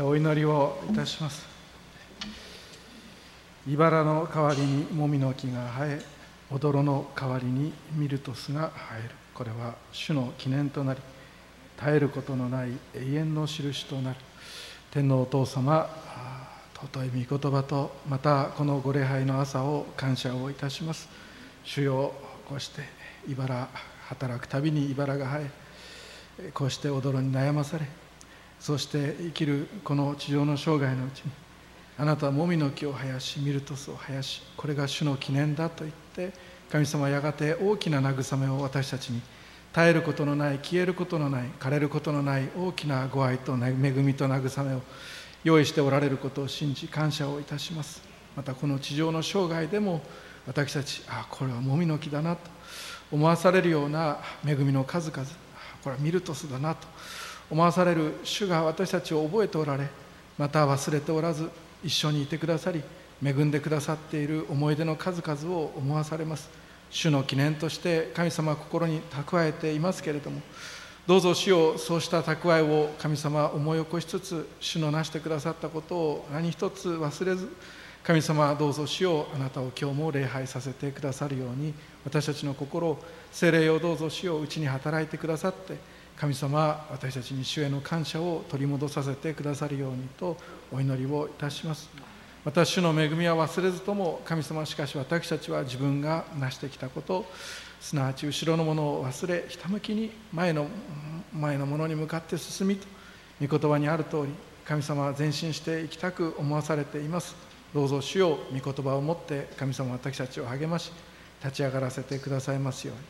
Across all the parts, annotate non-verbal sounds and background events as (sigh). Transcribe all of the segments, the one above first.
お祈りをいたします。茨の代わりにもみの木が生え踊の代わりにミルトスが生える。これは主の記念となり絶えることのない永遠の印となる。天皇お父様尊い御言葉とまたこのご礼拝の朝を感謝をいたします。主よこうして茨働くたびに茨が生えこうして踊ろに悩まされそして生きるこの地上の生涯のうちにあなたはもみの木を生やしミルトスを生やしこれが主の記念だと言って神様はやがて大きな慰めを私たちに絶えることのない消えることのない枯れることのない大きなご愛と恵みと慰めを用意しておられることを信じ感謝をいたします。またこの地上の生涯でも私たちあこれはもみの木だなと思わされるような恵みの数々これはミルトスだなと思わされる主が私たちを覚えておられまた忘れておらず一緒にいてくださり恵んでくださっている思い出の数々を思わされます。主の記念として神様は心に蓄えていますけれどもどうぞ主をそうした蓄えを神様は思い起こしつつ主のなしてくださったことを何一つ忘れず神様どうぞ主をあなたを今日も礼拝させてくださるように私たちの心を精霊をどうぞ主をうちに働いてくださって神様私たちに主への感謝を取り戻させてくださるようにとお祈りをいたします。私の恵みは忘れずとも神様しかし私たちは自分が成してきたことすなわち後ろのものを忘れひたむきに前の前のものに向かって進みと御言葉にある通り神様は前進していきたく思わされています。どうぞ主よ御言葉を持って神様私たちを励まし立ち上がらせてくださいますように。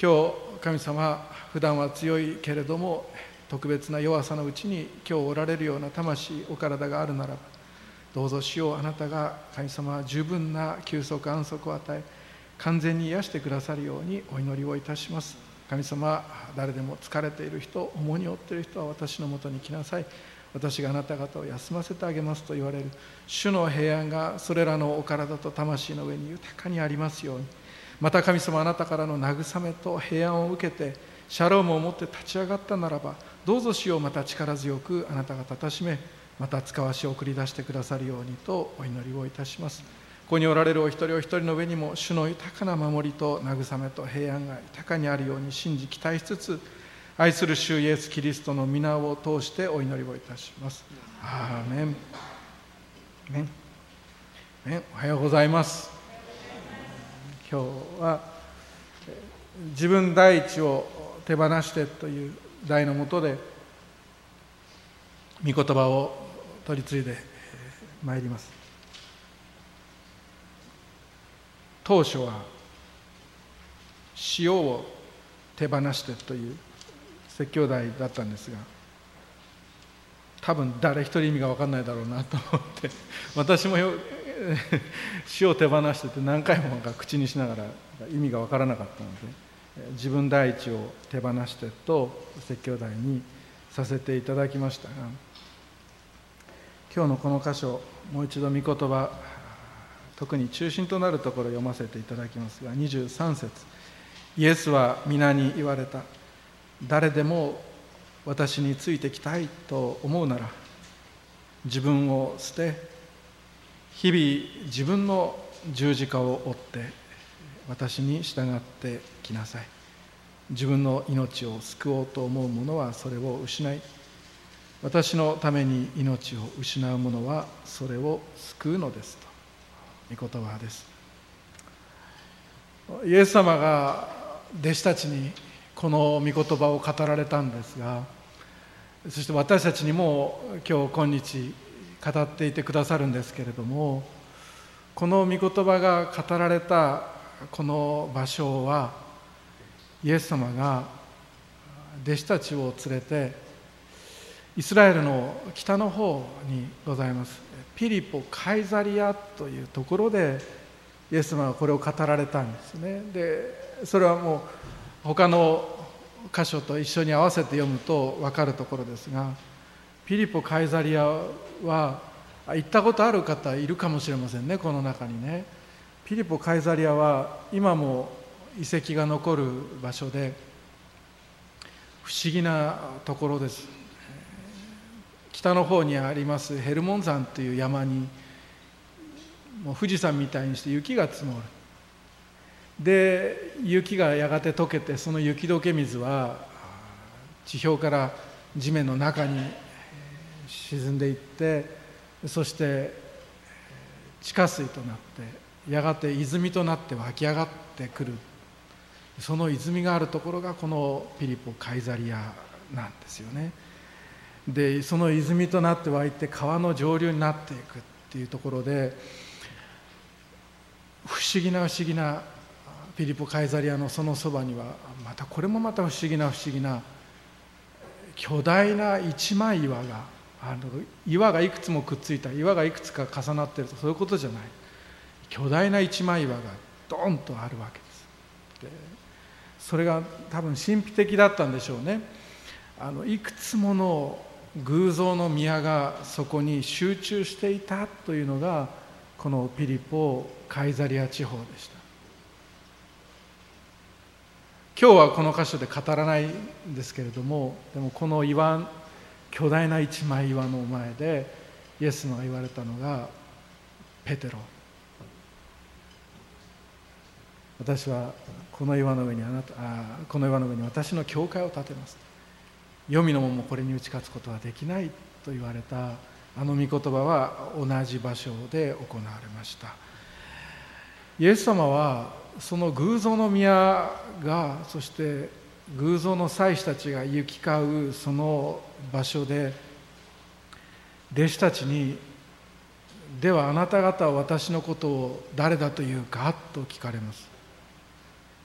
今日神様普段は強いけれども特別な弱さのうちに今日おられるような魂お体があるならばどうぞ主よあなたが神様十分な休息安息を与え完全に癒してくださるようにお祈りをいたします。神様誰でも疲れている人重荷を負っている人は私のもとに来なさい。私があなた方を休ませてあげますと言われる。主の平安がそれらのお体と魂の上に豊かにありますように。また神様あなたからの慰めと平安を受けてシャロームを持って立ち上がったならばどうぞ死をまた力強くあなたがたたしめまた使わしを送り出してくださるようにとお祈りをいたします。ここにおられるお一人お一人の上にも主の豊かな守りと慰めと平安が豊かにあるように信じ期待しつつ愛する主イエス・キリストの皆を通してお祈りをいたします。アーメン。メン。メン。おはようございます。今日は自分第一を手放してという題のもとで御言葉を取り継いでまいります。当初は塩を手放してという説教題だったんですが多分誰一人意味が分かんないだろうなと思って (laughs) 私も (laughs) 死を手放してて何回も口にしながら意味が分からなかったので自分第一を手放してと説教題にさせていただきましたが今日のこの箇所もう一度御言葉特に中心となるところを読ませていただきますが23節。イエスは皆に言われた。誰でも私についてきたいと思うなら自分を捨て日々自分の十字架を追って私に従ってきなさい。自分の命を救おうと思う者はそれを失い私のために命を失う者はそれを救うのですと御言葉です。イエス様が弟子たちにこの御言葉を語られたんですがそして私たちにも今日今日語っていてくださるんですけれどもこの御言葉が語られたこの場所はイエス様が弟子たちを連れてイスラエルの北の方にございますピリポ・カイザリアというところでイエス様はこれを語られたんですね。でそれはもう他の箇所と一緒に合わせて読むと分かるところですがピリポ・カイザリアは行ったことある方いるかもしれませんねこの中にね。ピリポ・カイザリアは今も遺跡が残る場所で不思議なところです。北の方にありますヘルモン山という山にもう富士山みたいにして雪が積もる。で雪がやがて溶けてその雪解け水は地表から地面の中に沈んでいってそして地下水となってやがて泉となって湧き上がってくる。その泉があるところがこのピリポ・カイザリアなんですよね。でその泉となって湧いて川の上流になっていくっていうところで不思議な不思議なピリポ・カイザリアのそのそばにはまたこれもまた不思議な不思議な巨大な一枚岩があの岩がいくつもくっついた岩がいくつか重なってるとそういうことじゃない。巨大な一枚岩がドンとあるわけです。でそれが多分神秘的だったんでしょうね。あのいくつもの偶像の宮がそこに集中していたというのがこのピリポカイザリア地方でした。今日はこの箇所で語らないんですけれどもでもこの岩巨大な一枚岩の前でイエスの言われたのがペテロ。私はこの岩の上にあなたあこの岩の上に私の教会を建てます黄泉の門もこれに打ち勝つことはできないと言われたあの御言葉は同じ場所で行われました。イエス様はその偶像の宮がそして偶像の祭司たちが行き交うその場所で弟子たちに「ではあなた方は私のことを誰だというか?」と聞かれます。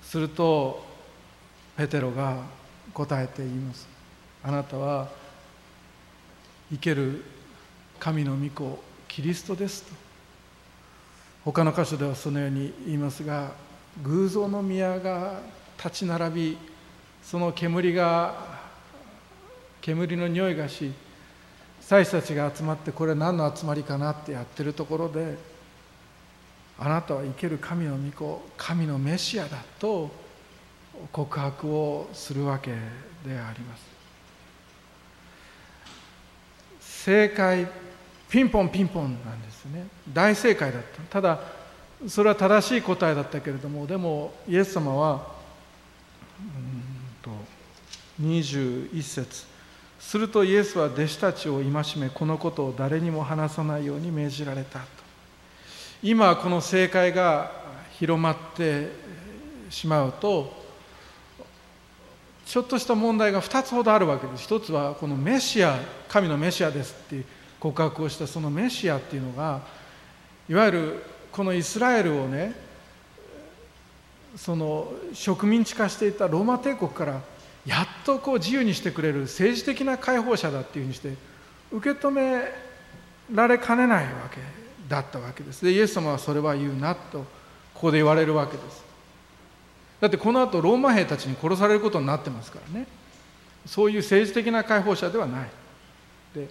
するとペテロが答えて言いますあなたは生ける神の御子キリストですと。他の箇所ではそのように言いますが偶像の宮が立ち並びその煙が煙の匂いがし祭司たちが集まってこれ何の集まりかなってやってるところであなたは生ける神の御子神のメシアだと告白をするわけであります。正解ピンポンピンポンなんですね。大正解だった。ただそれは正しい答えだったけれどもでもイエス様はうんと21節。するとイエスは弟子たちを戒めこのことを誰にも話さないように命じられたと。今この正解が広まってしまうとちょっとした問題が2つほどあるわけです。一つはこのメシア神のメシアですって告白をしたそのメシアっていうのがいわゆるこのイスラエルをねその植民地化していたローマ帝国からやっとこう自由にしてくれる政治的な解放者だっていうふうにして受け止められかねないわけだったわけです。でイエス様はそれは言うなとここで言われるわけです。だってこの後ローマ兵たちに殺されることになってますからね。そういう政治的な解放者ではない。で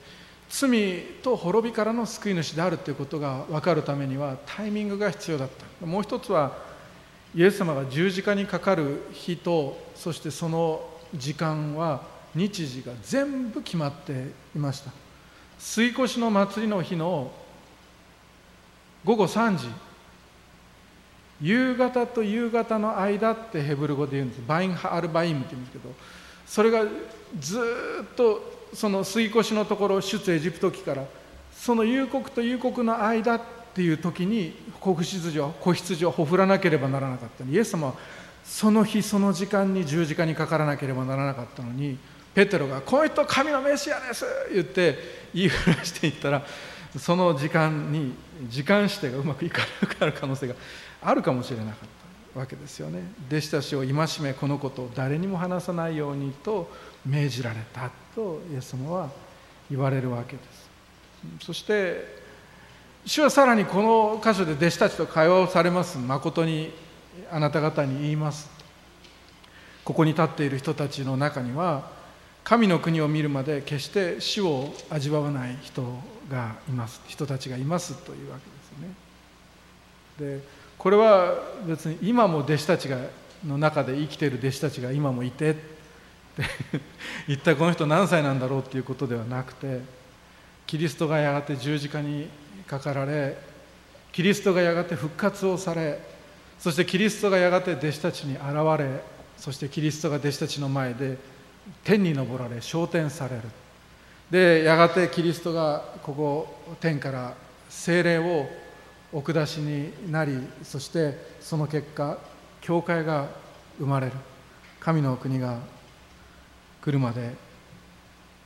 罪と滅びからの救い主であるということが分かるためにはタイミングが必要だった。もう一つはイエス様が十字架にかかる日とそしてその時間は日時が全部決まっていました。吸い越しの祭りの日の午後3時夕方と夕方の間ってヘブル語で言うんです。バインハアルバイムって言うんですけどそれがずっとその吸い越しのところ出エジプト期からその夕刻と夕刻の間っていう時に子羊を子羊をほふらなければならなかったイエス様はその日その時間に十字架にかからなければならなかったのにペテロが「この人神のメシアです!」言って言いふらしていったらその時間に時間指定がうまくいかなくなる可能性があるかもしれなかったわけですよね。弟子たちを戒めこのことを誰にも話さないようにと命じられたとイエス様は言われるわけです。そして主はさらにこの箇所で弟子たちと会話をされます。誠にあなた方に言います。ここに立っている人たちの中には神の国を見るまで決して死を味わわない人がいます。人たちがいますというわけですね。でこれは別に今も弟子たちがの中で生きている弟子たちが今もいてって (laughs) 一体この人何歳なんだろうっていうことではなくてキリストがやがて十字架にかかられキリストがやがて復活をされそしてキリストがやがて弟子たちに現れそしてキリストが弟子たちの前で天に昇られ昇天される。でやがてキリストがここ天から精霊をお下しになりそしてその結果教会が生まれる。神の国が来るまで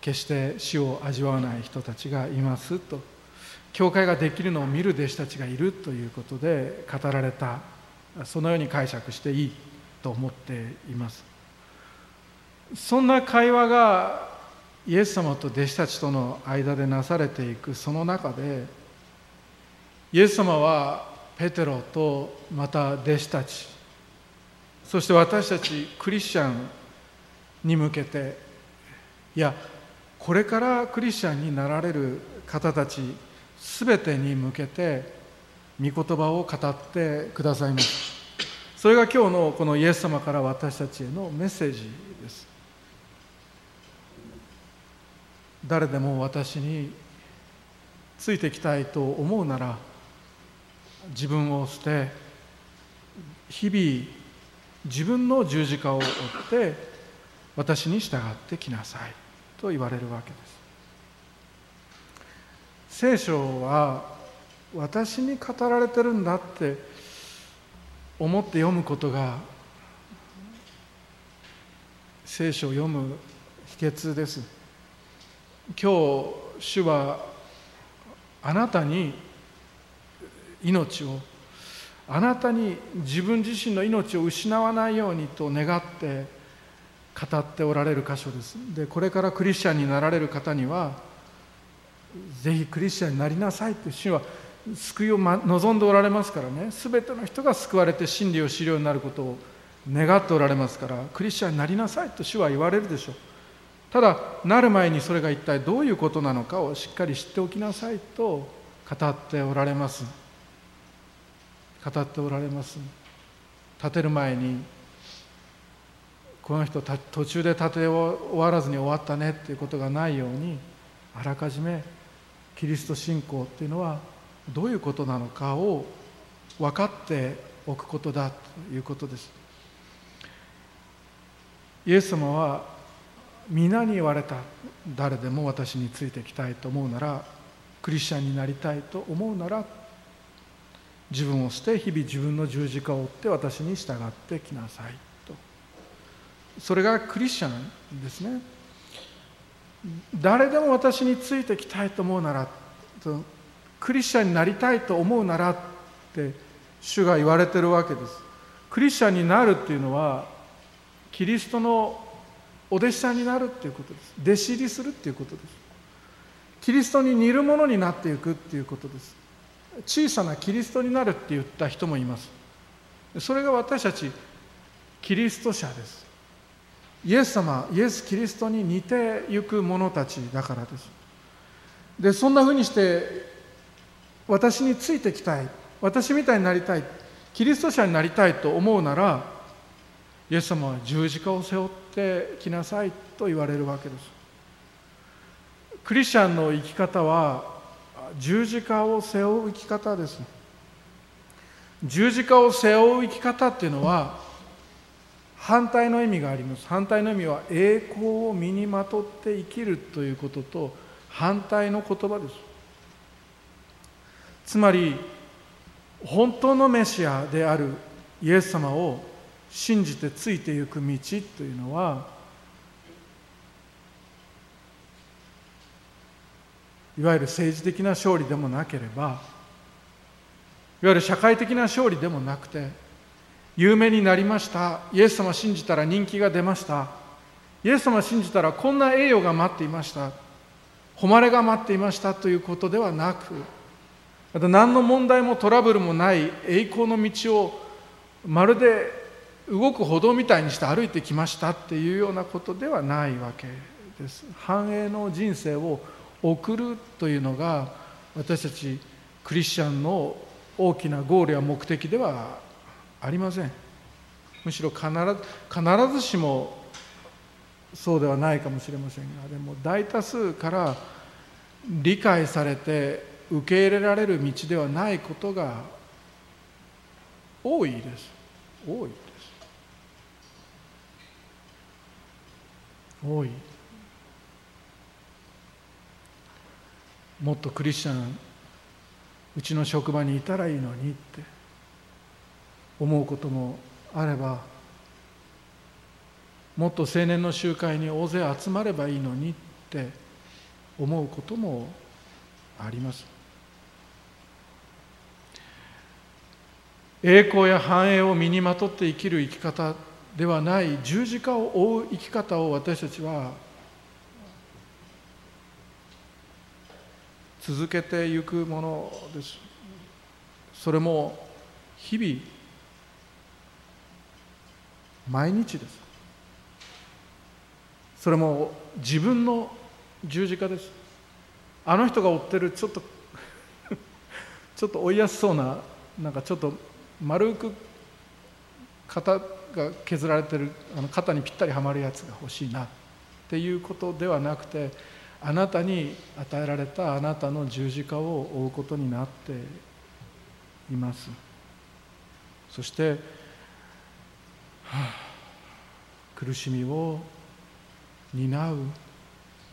決して死を味わわない人たちがいますと教会ができるのを見る弟子たちがいるということで語られたそのように解釈していいと思っています。そんな会話がイエス様と弟子たちとの間でなされていくその中でイエス様はペテロとまた弟子たちそして私たちクリスチャンに向けていやこれからクリスチャンになられる方たちすべてに向けて御言葉を語ってくださいます。それが今日のこのイエス様から私たちへのメッセージです。誰でも私についてきたいと思うなら自分を捨て日々自分の十字架を追って私に従ってきなさいと言われるわけです。聖書は私に語られてるんだって思って読むことが聖書を読む秘訣です。今日主はあなたに命をあなたに自分自身の命を失わないようにと願って語っておられる箇所です。でこれからクリスチャンになられる方にはぜひクリスチャンになりなさいって主は救いを、望んでおられますからね。全ての人が救われて真理を知るようになることを願っておられますからクリスチャンになりなさいと主は言われるでしょう。ただなる前にそれが一体どういうことなのかをしっかり知っておきなさいと語っておられます。語っておられます。立てる前にこの人途中で立て終わらずに終わったねっていうことがないようにあらかじめキリスト信仰っていうのはどういうことなのかを分かっておくことだということです。イエス様は皆に言われた誰でも私についてきたいと思うならクリスチャンになりたいと思うなら自分を捨て日々自分の十字架を追って私に従ってきなさいと。それがクリスチャンですね。誰でも私についてきたいと思うならクリスチャンになりたいと思うならって主が言われてるわけです。クリスチャンになるっていうのはキリストのお弟子さんになるっていうことです。弟子入りするっていうことです。キリストに似るものになっていくっていうことです。小さなキリストになるって言った人もいます。それが私たちキリスト者です。イエス様イエス・キリストに似てゆく者たちだからです。でそんなふうにして私についてきたい私みたいになりたいキリスト者になりたいと思うならイエス様は十字架を背負ってきなさいと言われるわけです。クリスチャンの生き方は十字架を背負う生き方です。十字架を背負う生き方っていうのは反対の意味があります。反対の意味は栄光を身にまとって生きるということと反対の言葉です。つまり本当のメシアであるイエス様を信じてついていく道というのはいわゆる政治的な勝利でもなければいわゆる社会的な勝利でもなくて有名になりましたイエス様信じたら人気が出ましたイエス様信じたらこんな栄誉が待っていました誉れが待っていましたということではなくまた何の問題もトラブルもない栄光の道をまるで動く歩道みたいにして歩いてきましたっていうようなことではないわけです。繁栄の人生を送るというのが私たちクリスチャンの大きなゴールや目的ではありません。むしろ必ず必ずしもそうではないかもしれませんがでも大多数から理解されて受け入れられる道ではないことが多いです。多いです。多い。もっとクリスチャンうちの職場にいたらいいのにって思うこともあればもっと青年の集会に大勢集まればいいのにって思うこともあります。栄光や繁栄を身にまとって生きる生き方ではない十字架を追う生き方を私たちは続けていくものです。それも日々毎日です。それも自分の十字架です。あの人が追ってるちょっと (laughs) ちょっと追いやすそうななんかちょっと丸く肩が削られてるあの肩にぴったりはまるやつが欲しいなっていうことではなくてあなたに与えられたあなたの十字架を追うことになっています。そして、はあ、苦しみを担う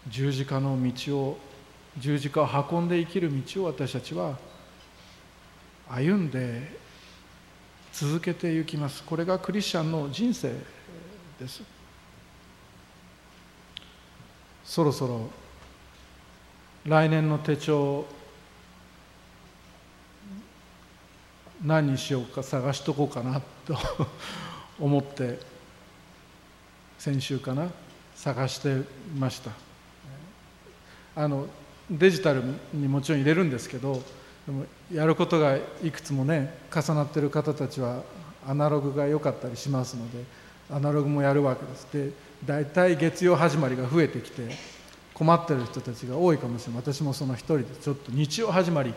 十字架の道を十字架を運んで生きる道を私たちは歩んで続けていきます。これがクリスチャンの人生です。そろそろ来年の手帳何にしようか探しとこうかなと思って先週かな探してました。あのデジタルにもちろん入れるんですけどでもやることがいくつもね重なってる方たちはアナログが良かったりしますのでアナログもやるわけです。で大体月曜始まりが増えてきて困ってる人たちが多いかもしれない。私もその一人でちょっと日曜始まり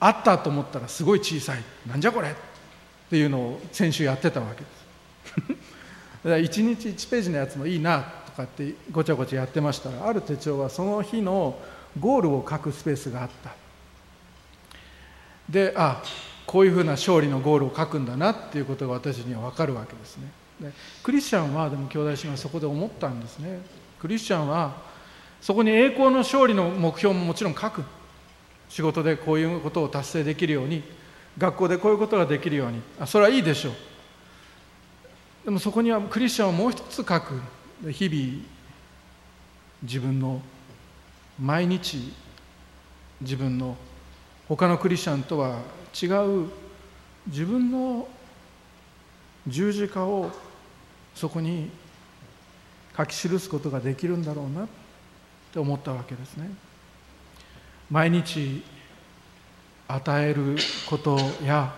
あったと思ったらすごい小さい。なんじゃこれっていうのを先週やってたわけです。(laughs) だから1日1ページのやつもいいなとかってごちゃごちゃやってましたらある手帳はその日のゴールを書くスペースがあった。であこういうふうな勝利のゴールを書くんだなっていうことが私には分かるわけですね。でクリスチャンはでも兄弟姉妹そこで思ったんですね。クリスチャンはそこに栄光の勝利の目標ももちろん書く。仕事でこういうことを達成できるように。学校でこういうことができるように。あそれはいいでしょう。でもそこにはクリスチャンはもう一つ書く。日々自分の毎日自分の他のクリスチャンとは違う自分の十字架をそこに書き記すことができるんだろうな。って思ったわけですね。毎日与えることや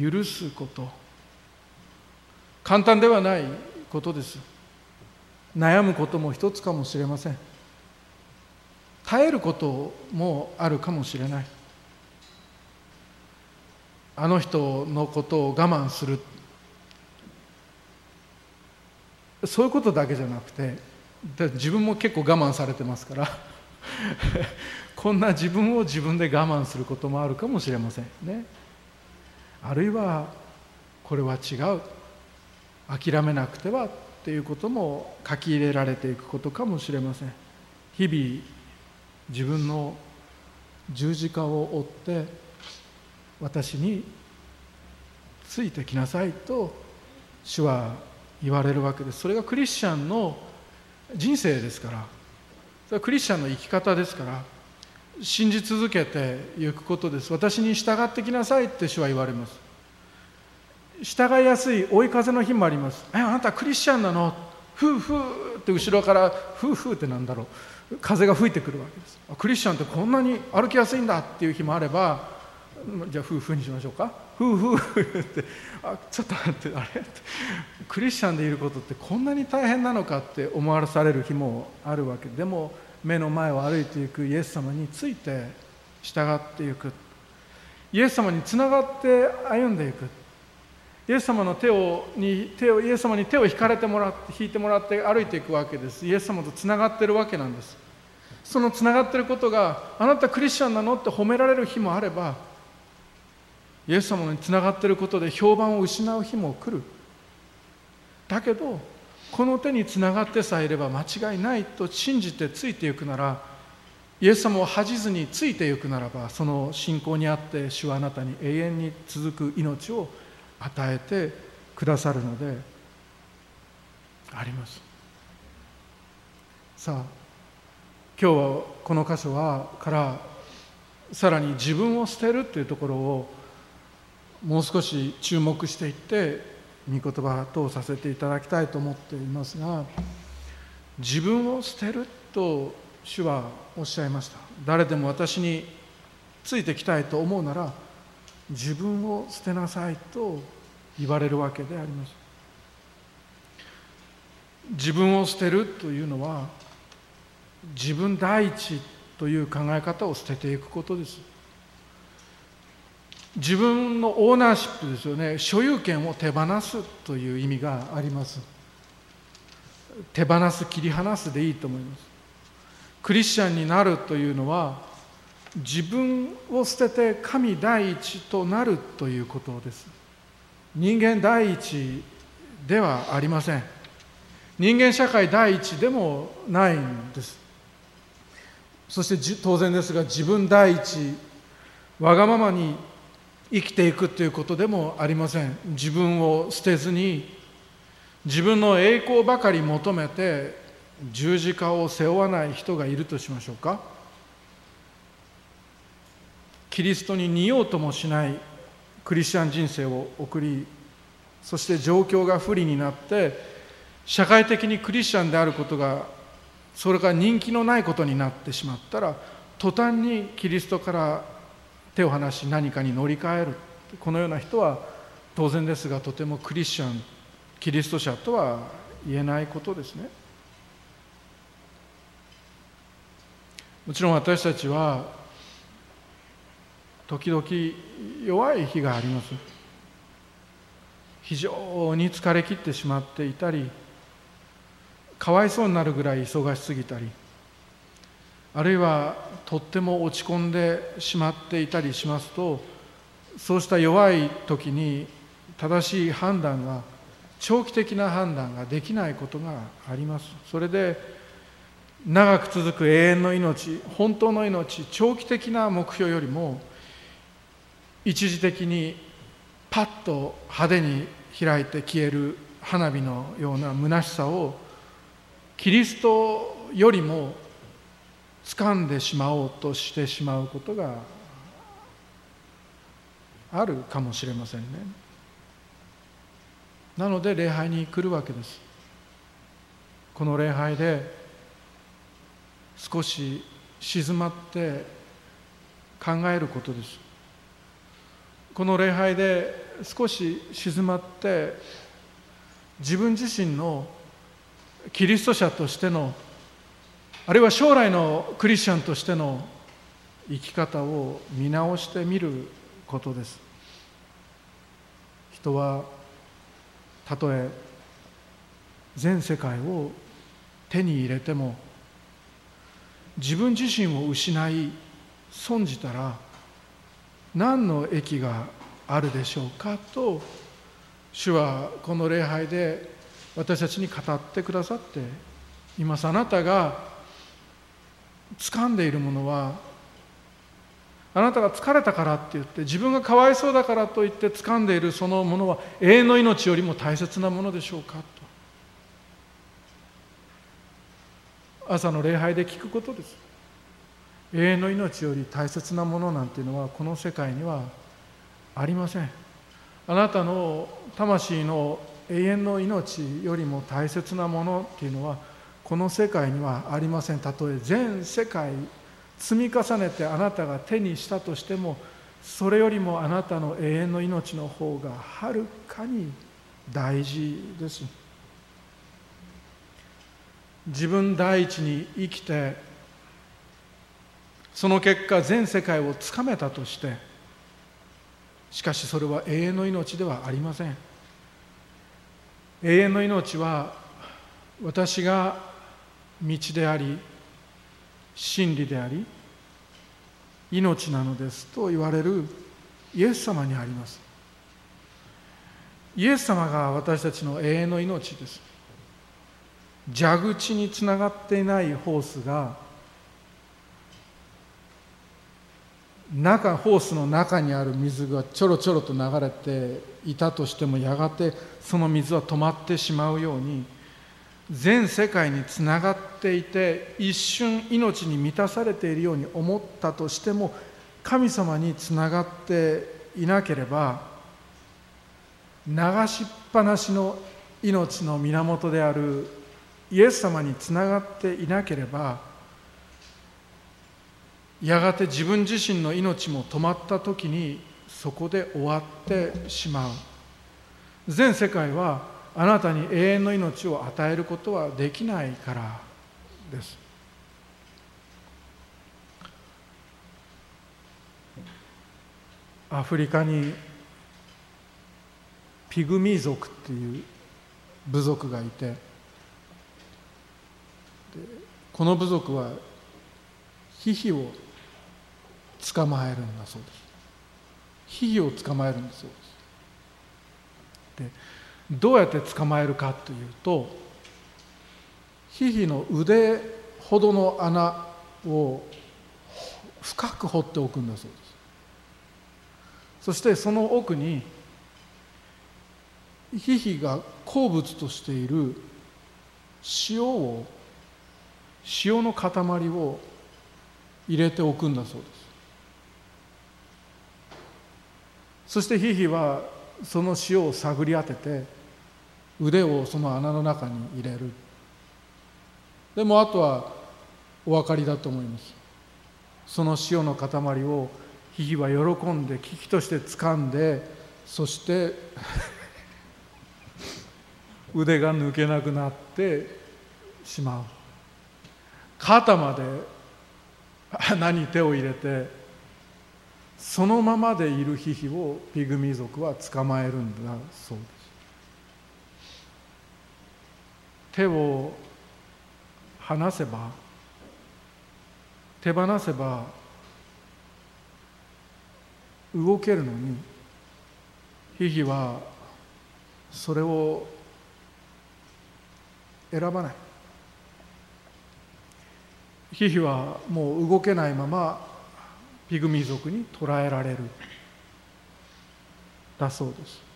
許すこと。簡単ではないことです。悩むことも一つかもしれません。耐えることもあるかもしれない。あの人のことを我慢する。そういうことだけじゃなくて自分も結構我慢されてますから。(laughs) こんな自分を自分で我慢することもあるかもしれませんね。あるいはこれは違う。諦めなくてはっていうことも書き入れられていくことかもしれません。日々自分の十字架を追って私についてきなさいと主は言われるわけです。それがクリスチャンの人生ですから。それはクリスチャンの生き方ですから。信じ続けていくことです。私に従ってきなさいって主は言われます。従いやすい追い風の日もあります。えあなたクリスチャンなの？ふうふうって後ろからふうふうってなんだろう。風が吹いてくるわけです。クリスチャンってこんなに歩きやすいんだっていう日もあればじゃあ夫婦にしましょうか。夫婦ってあちょっと待ってあれ？クリスチャンでいることってこんなに大変なのかって思わされる日もあるわけ。でも目の前を歩いていくイエス様について従っていく。イエス様につながって歩んでいく。イエス様の手をに手をイエス様に手を引かれてもらって引いてもらって歩いていくわけです。イエス様とつながってるわけなんです。そのつながってることがあなたクリスチャンなのって褒められる日もあればイエス様につながっていることで評判を失う日も来る。だけどこの手につながってさえいれば間違いないと信じてついていくならイエス様を恥じずについていくならばその信仰にあって主はあなたに永遠に続く命を与えてくださるのであります。さあ今日はこの箇所はからさらに自分を捨てるというところをもう少し注目していって御言葉とさせていただきたいと思っていますが自分を捨てると主はおっしゃいました。誰でも私についてきたいと思うなら自分を捨てなさいと言われるわけであります。自分を捨てるというのは自分第一という考え方を捨てていくことです。自分のオーナーシップですよね。所有権を手放すという意味があります。手放す切り離すでいいと思います。クリスチャンになるというのは自分を捨てて神第一となるということです。人間第一ではありません。人間社会第一でもないんです。そして当然ですが自分第一わがままに生きていくということでもありません。自分を捨てずに自分の栄光ばかり求めて十字架を背負わない人がいるとしましょうか。キリストに似ようともしないクリスチャン人生を送りそして状況が不利になって社会的にクリスチャンであることがそれが人気のないことになってしまったら途端にキリストから手を離し何かに乗り換える。このような人は当然ですがとてもクリスチャンキリスト者とは言えないことですね。もちろん私たちは時々弱い日があります。非常に疲れ切ってしまっていたりかわいそうになるぐらい忙しすぎたりあるいはとっても落ち込んでしまっていたりしますとそうした弱い時に正しい判断が長期的な判断ができないことがあります。それで長く続く永遠の命本当の命長期的な目標よりも一時的にパッと派手に開いて消える花火のような虚しさをキリストよりも掴んでしまおうとしてしまうことがあるかもしれませんね。なので礼拝に来るわけです。この礼拝で少し静まって考えることです。この礼拝で少し静まって自分自身のキリスト者としてのあるいは将来のクリスチャンとしての生き方を見直してみることです。人はたとえ全世界を手に入れても自分自身を失い損じたら何の益があるでしょうかと主はこの礼拝で私たちに語ってくださっています。あなたが掴んでいるものはあなたが疲れたからって言って自分がかわいそうだからと言って掴んでいるそのものは永遠の命よりも大切なものでしょうかと。朝の礼拝で聞くことです。永遠の命より大切なものなんていうのはこの世界にはありません。あなたの魂の永遠の命よりも大切なものっていうのはこの世界にはありません。たとえ全世界積み重ねてあなたが手にしたとしてもそれよりもあなたの永遠の命の方がはるかに大事です。自分第一に生きてその結果全世界をつかめたとしてしかしそれは永遠の命ではありません。永遠の命は私が道であり真理であり命なのですと言われるイエス様にあります。イエス様が私たちの永遠の命です。蛇口につながっていないホースが中ホースの中にある水がちょろちょろと流れていたとしてもやがてその水は止まってしまうように全世界につながっていて一瞬命に満たされているように思ったとしても神様につながっていなければ流しっぱなしの命の源であるイエス様につながっていなければやがて自分自身の命も止まった時にそこで終わってしまう。全世界はあなたに永遠の命を与えることはできないからです。アフリカにピグミー族っていう部族がいてこの部族はヒヒを捕まえるんだそうです。ヒヒを捕まえるんだそうです。でどうやって捕まえるかというとヒヒの腕ほどの穴を深く掘っておくんだそうです。そしてその奥にヒヒが好物としている塩を塩の塊を入れておくんだそうです。そしてヒヒはその塩を探り当てて腕をその穴の中に入れる。でもあとはお分かりだと思います。その塩の塊をヒヒは喜んで危機として掴んでそして (laughs) 腕が抜けなくなってしまう。肩まで穴に手を入れてそのままでいるヒヒをピグミ族は捕まえるんだそうです。手を離せば手放せば動けるのにヒヒはそれを選ばない。ヒヒはもう動けないままピグミ族に捕らえられる。だそうです。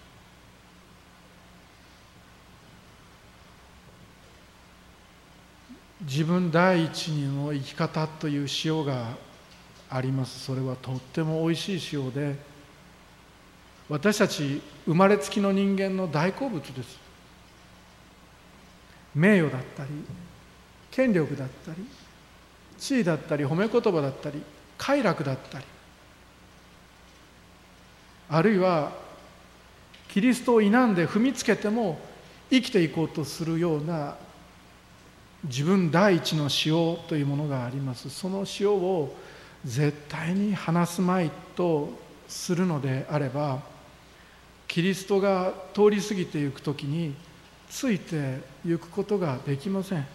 自分第一の生き方という塩があります。それはとってもおいしい塩で私たち生まれつきの人間の大好物です。名誉だったり権力だったり地位だったり褒め言葉だったり快楽だったりあるいはキリストを否んで踏みつけても生きていこうとするような自分第一の塩というものがあります。その塩を絶対に離すまいとするのであればキリストが通り過ぎていく時についていくことができません。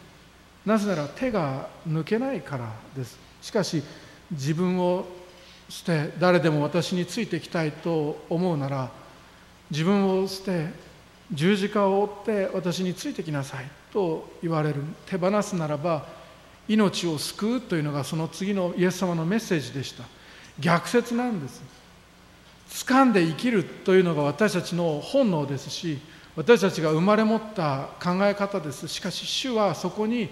なぜなら手が抜けないからです。しかし自分を捨て誰でも私についてきたいと思うなら自分を捨て十字架を追って私についてきなさい。と言われる手放すならば命を救うというのがその次のイエス様のメッセージでした。逆説なんです。掴んで生きるというのが私たちの本能ですし私たちが生まれ持った考え方です。しかし主はそこに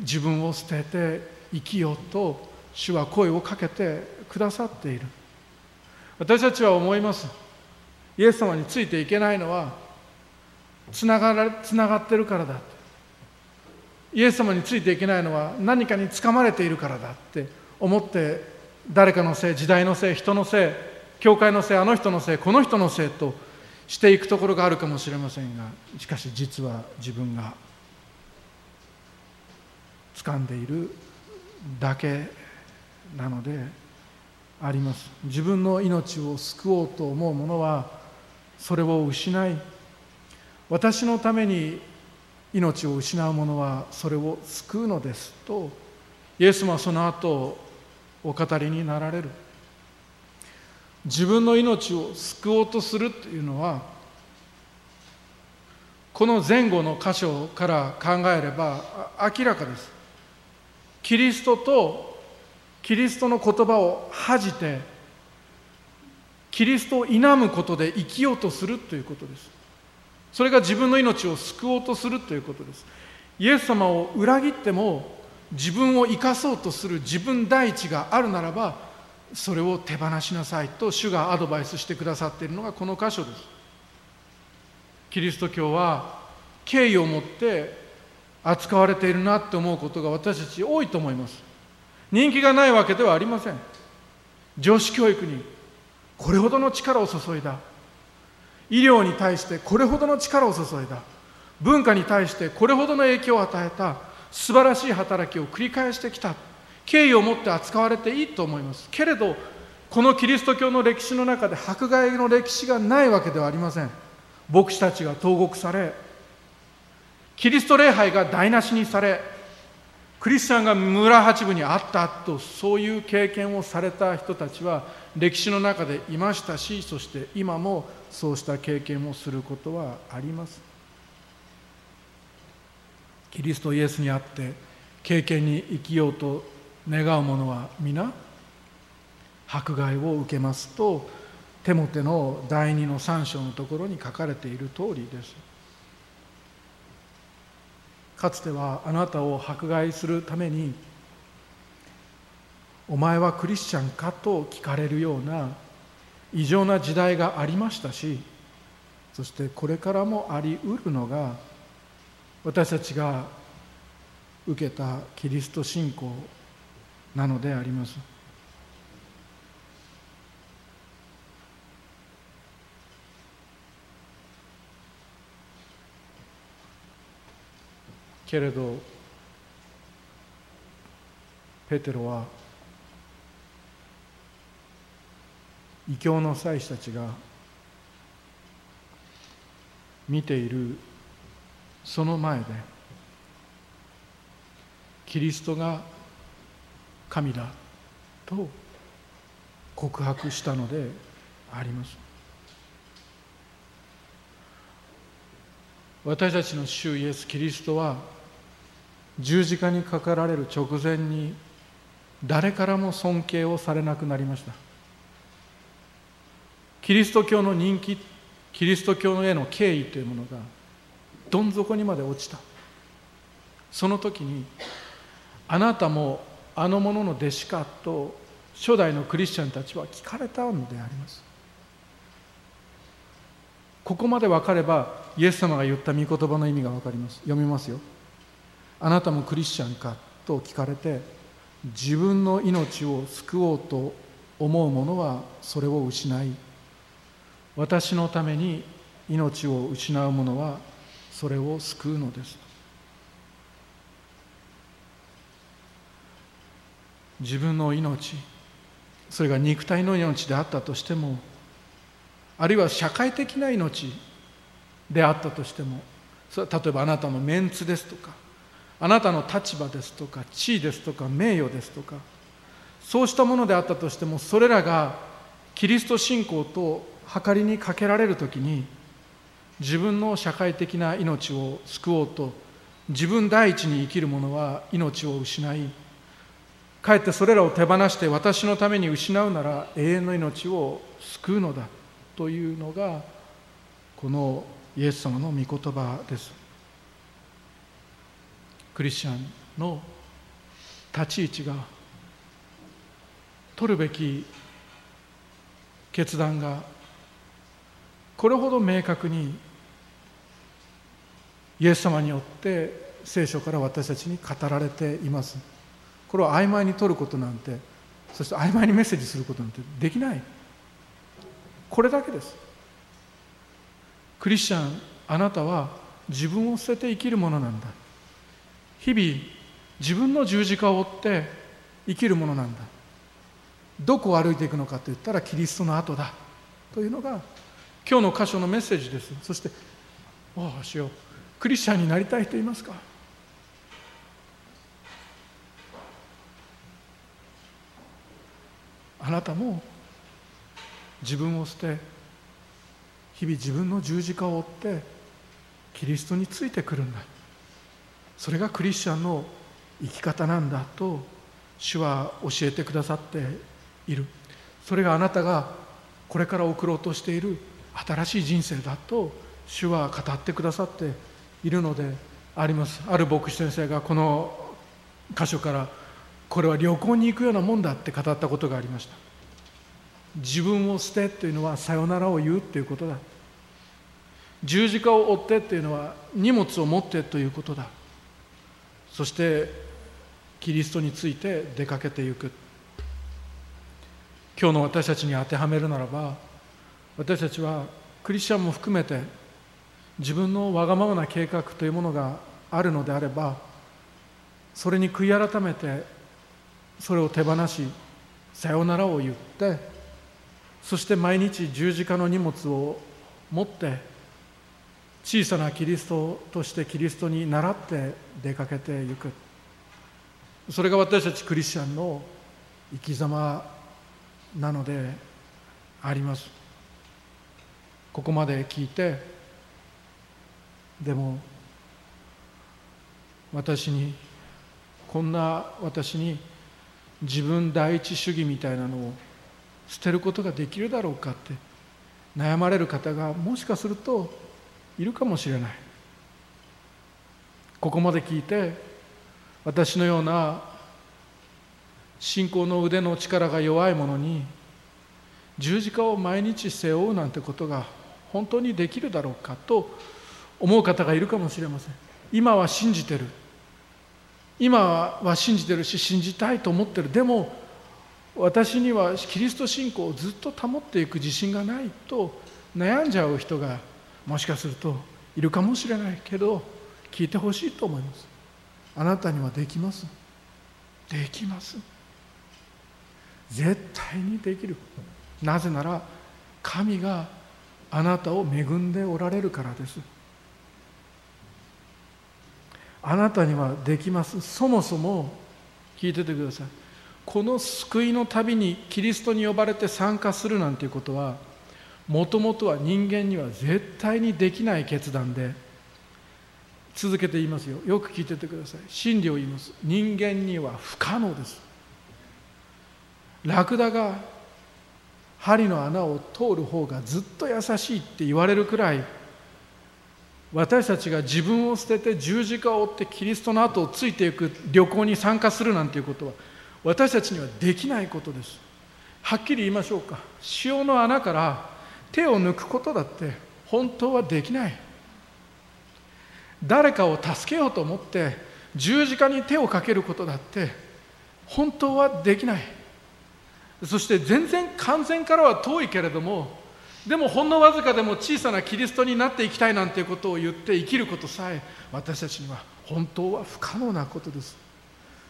自分を捨てて生きようと主は声をかけてくださっている。私たちは思います。イエス様についていけないのはつながつながってるからだ。イエス様についていけないのは何かにつかまれているからだって思って誰かのせい時代のせい人のせい教会のせいあの人のせいこの人のせいとしていくところがあるかもしれませんがしかし実は自分が掴んでいるだけなのであります。自分の命を救おうと思う者はそれを失い私のために命を失う者はそれを救うのですとイエスもその後お語りになられる。自分の命を救おうとするというのはこの前後の箇所から考えれば明らかです。キリストとキリストの言葉を恥じてキリストを否むことで生きようとするということです。それが自分の命を救おうとするということです。イエス様を裏切っても自分を生かそうとする自分第一があるならばそれを手放しなさいと主がアドバイスしてくださっているのがこの箇所です。キリスト教は敬意を持って扱われているなって思うことが私たち多いと思います。人気がないわけではありません。女子教育にこれほどの力を注いだ。医療に対してこれほどの力を注いだ。文化に対してこれほどの影響を与えた。素晴らしい働きを繰り返してきた。敬意を持って扱われていいと思います。けれどこのキリスト教の歴史の中で迫害の歴史がないわけではありません。牧師たちが投獄されキリスト礼拝が台無しにされクリスチャンが村八分にあったとそういう経験をされた人たちは歴史の中でいましたしそして今もそうした経験をすることはあります。キリストイエスにあって経験に生きようと願う者は皆迫害を受けますとテモテの第二の三章のところに書かれている通りです。かつてはあなたを迫害するためにお前はクリスチャンかと聞かれるような異常な時代がありましたしそしてこれからもありうるのが私たちが受けたキリスト信仰なのであります。けれどペテロは異教の祭司たちが見ているその前でキリストが神だと告白したのであります。私たちの主イエス・キリストは十字架にかかられる直前に誰からも尊敬をされなくなりました。キリスト教の人気キリスト教への敬意というものがどん底にまで落ちた。その時にあなたもあの者の弟子かと初代のクリスチャンたちは聞かれたのであります。ここまで分かればイエス様が言った御言葉の意味が分かります。読みますよ。あなたもクリスチャンかと聞かれて自分の命を救おうと思う者はそれを失い私のために命を失う者はそれを救うのです。自分の命それが肉体の命であったとしてもあるいは社会的な命であったとしても例えばあなたのメンツですとかあなたの立場ですとか地位ですとか名誉ですとかそうしたものであったとしてもそれらがキリスト信仰と計りにかけられる時に自分の社会的な命を救おうと自分第一に生きる者は命を失いかえってそれらを手放して私のために失うなら永遠の命を救うのだというのがこのイエス様の御言葉です。クリスチャンの立ち位置が取るべき決断がこれほど明確にイエス様によって聖書から私たちに語られています。これを曖昧に取ることなんてそして曖昧にメッセージすることなんてできない。これだけです。クリスチャンあなたは自分を捨てて生きるものなんだ。日々自分の十字架を追って生きるものなんだ。どこを歩いていくのかといったらキリストの後だ。というのが今日の箇所のメッセージです。そして「おおしよクリスチャンになりたい人いますか?」あなたも自分を捨て日々自分の十字架を追ってキリストについてくるんだ。それがクリスチャンの生き方なんだと主は教えてくださっている。それがあなたがこれから送ろうとしている新しい人生だと主は語ってくださっているのであります。ある牧師先生がこの箇所からこれは旅行に行くようなもんだって語ったことがありました。自分を捨てというのはさよならを言うということだ。十字架を追ってというのは荷物を持ってということだ。そしてキリストについて出かけていく。今日の私たちに当てはめるならば私たちはクリスチャンも含めて自分のわがままな計画というものがあるのであればそれに悔い改めてそれを手放しさよならを言ってそして毎日十字架の荷物を持って小さなキリストとしてキリストに倣って出かけていく。それが私たちクリスチャンの生き様なのであります。ここまで聞いてでも私にこんな私に自分第一主義みたいなのを捨てることができるだろうかって悩まれる方がもしかするといるかもしれない。ここまで聞いて私のような信仰の腕の力が弱い者に十字架を毎日背負うなんてことが本当にできるだろうかと思う方がいるかもしれません。今は信じてる。今は信じてるし信じたいと思ってる。でも私にはキリスト信仰をずっと保っていく自信がないと悩んじゃう人がもしかするといるかもしれないけど聞いてほしいと思います。あなたにはできます。できます。絶対にできる。なぜなら神があなたを恵んでおられるからです。あなたにはできます。そもそも聞いててください。この救いの旅にキリストに呼ばれて参加するなんていうことはもともとは人間には絶対にできない決断で続けて言いますよ。よく聞いててください。真理を言います。人間には不可能です。ラクダが針の穴を通る方がずっと優しいって言われるくらい私たちが自分を捨てて十字架を追ってキリストの後をついていく旅行に参加するなんていうことは私たちにはできないことです。はっきり言いましょうか。潮の穴から手を抜くことだって本当はできない。誰かを助けようと思って十字架に手をかけることだって本当はできない。そして全然完全からは遠いけれどもでもほんのわずかでも小さなキリストになっていきたいなんていうことを言って生きることさえ私たちには本当は不可能なことです。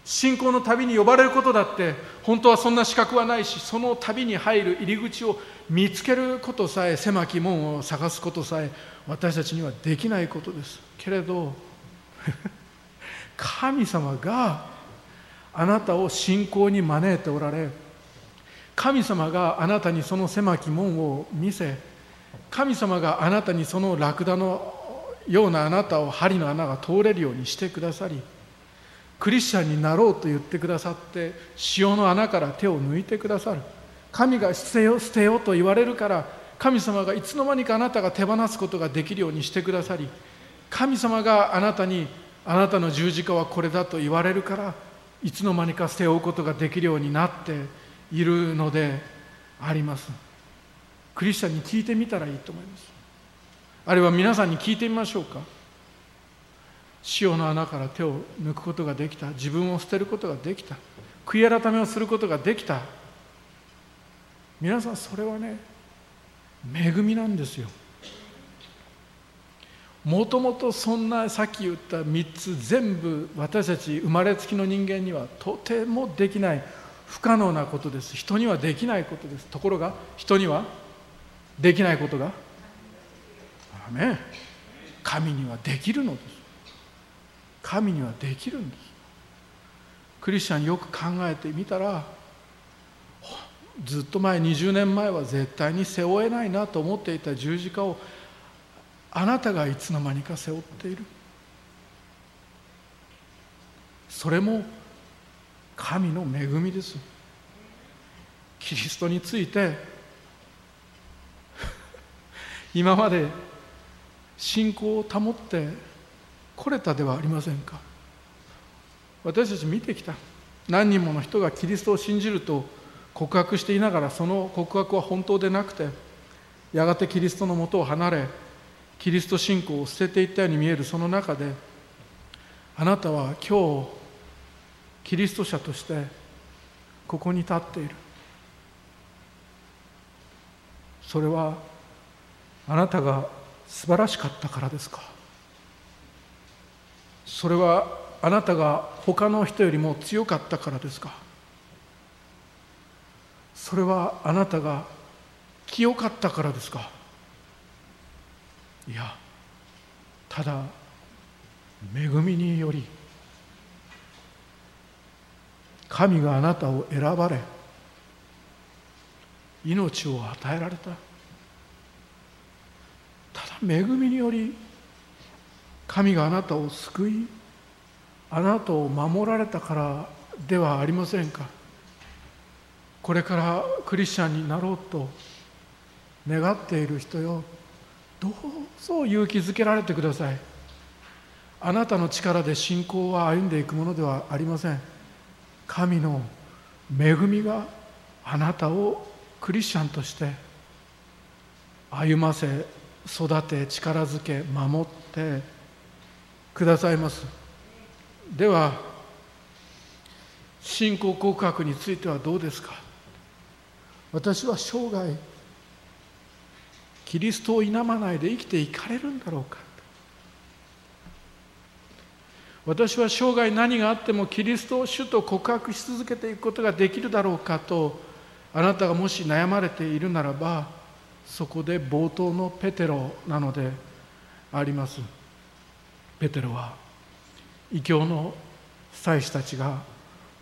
信仰の旅に呼ばれることだって本当はそんな資格はないしその旅に入る入り口を見つけることさえ狭き門を探すことさえ私たちにはできないことです。けれど (laughs) 神様があなたを信仰に招いておられ神様があなたにその狭き門を見せ神様があなたにそのラクダのようなあなたを針の穴が通れるようにしてくださりクリスチャンになろうと言ってくださって潮の穴から手を抜いてくださる。神が捨てよ捨てよと言われるから神様がいつの間にかあなたが手放すことができるようにしてくださり神様があなたにあなたの十字架はこれだと言われるからいつの間にか捨て負うことができるようになっているのであります。クリスチャンに聞いてみたらいいと思います。あるいは皆さんに聞いてみましょうか。潮の穴から手を抜くことができた。自分を捨てることができた。悔い改めをすることができた。皆さんそれはね恵みなんですよ。もともとそんなさっき言った3つ全部私たち生まれつきの人間にはとてもできない。不可能なことです。人にはできないことです。ところが人にはできないことが。神にはできるのです。神にはできるんです。クリスチャンよく考えてみたらずっと前20年前は絶対に背負えないなと思っていた十字架をあなたがいつの間にか背負っている。それも神の恵みです。キリストについて (laughs) 今まで信仰を保ってこれたではありませんか。私たち見てきた。何人もの人がキリストを信じると告白していながらその告白は本当でなくてやがてキリストのもとを離れキリスト信仰を捨てていったように見えるその中であなたは今日キリスト者としてここに立っている。それはあなたが素晴らしかったからですか？それはあなたが他の人よりも強かったからですか？それはあなたが清かったからですか？いやただ恵みにより神があなたを選ばれ命を与えられた。ただ恵みにより神があなたを救いあなたを守られたからではありませんか。これからクリスチャンになろうと願っている人よ。どうぞ勇気づけられてください。あなたの力で信仰は歩んでいくものではありません。神の恵みがあなたをクリスチャンとして歩ませ育て力づけ守ってくださいます。では信仰告白についてはどうですか？私は生涯キリストを否まないで生きていかれるんだろうか？私は生涯何があってもキリストを主と告白し続けていくことができるだろうかとあなたがもし悩まれているならばそこで冒頭のペテロなのであります。ペテロは異教の祭司たちが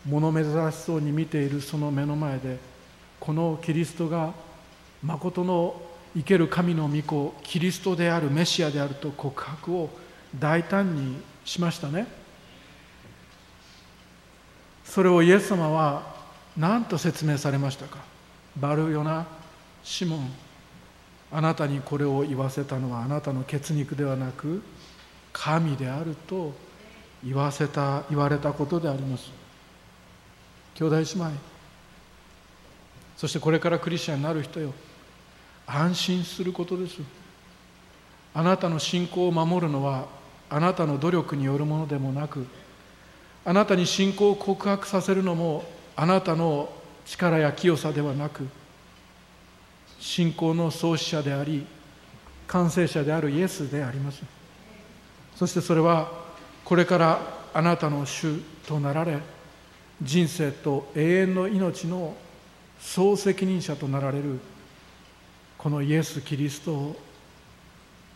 物珍しそうに見ているその目の前でこのキリストがまことの生ける神の御子キリストであるメシアであると告白を大胆にしましたね。それをイエス様は何と説明されましたか？バルヨナシモン。あなたにこれを言わせたのはあなたの血肉ではなく神であると言わせた言われたことであります。兄弟姉妹。そしてこれからクリスチャンになる人よ。安心することです。あなたの信仰を守るのはあなたの努力によるものでもなくあなたに信仰を告白させるのもあなたの力や清さではなく信仰の創始者であり完成者であるイエスであります。そしてそれはこれからあなたの主となられ人生と永遠の命の総責任者となられるこのイエス・キリストを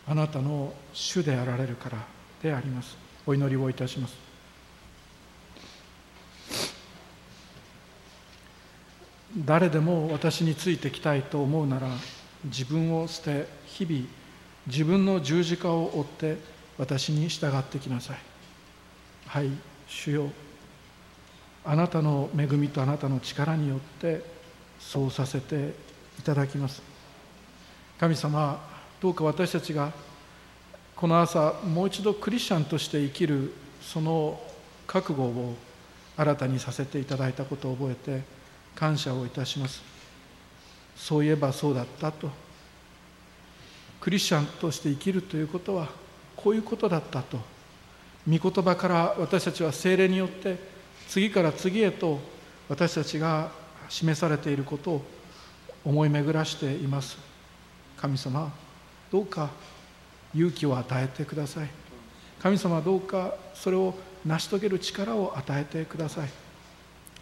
あなたの主であられるからであります。お祈りをいたします。誰でも私についてきたいと思うなら自分を捨て日々自分の十字架を追って私に従ってきなさい。はい主よ。あなたの恵みとあなたの力によってそうさせていただきます。神様どうか私たちがこの朝もう一度クリスチャンとして生きるその覚悟を新たにさせていただいたことを覚えて感謝をいたします。そういえばそうだったと。クリスチャンとして生きるということはこういうことだったと。御言葉から私たちは精霊によって次から次へと私たちが示されていることを思い巡らしています。神様どうか勇気を与えてください。神様どうかそれを成し遂げる力を与えてください。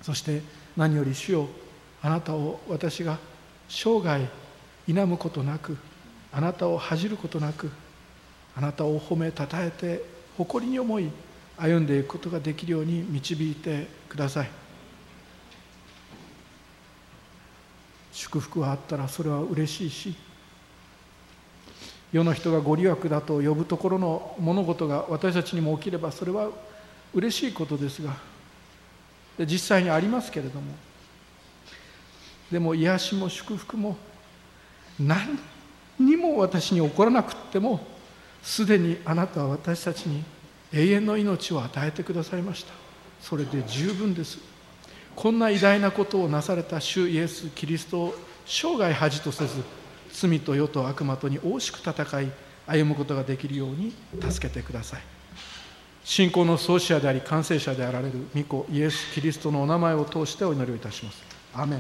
そして何より主よあなたを私が生涯否むことなくあなたを恥じることなくあなたを褒めたたえて誇りに思い歩んでいくことができるように導いてください。祝福があったらそれは嬉しいし世の人がご利益だと呼ぶところの物事が私たちにも起きればそれは嬉しいことですが実際にありますけれども。でも癒しも祝福も何にも私に起こらなくってもすでにあなたは私たちに永遠の命を与えてくださいました。それで十分です。こんな偉大なことをなされた主イエス・キリストを生涯恥とせず罪と世と悪魔とに惜しく戦い歩むことができるように助けてください。信仰の創始者であり完成者であられる御子イエス・キリストのお名前を通してお祈りをいたします。アメ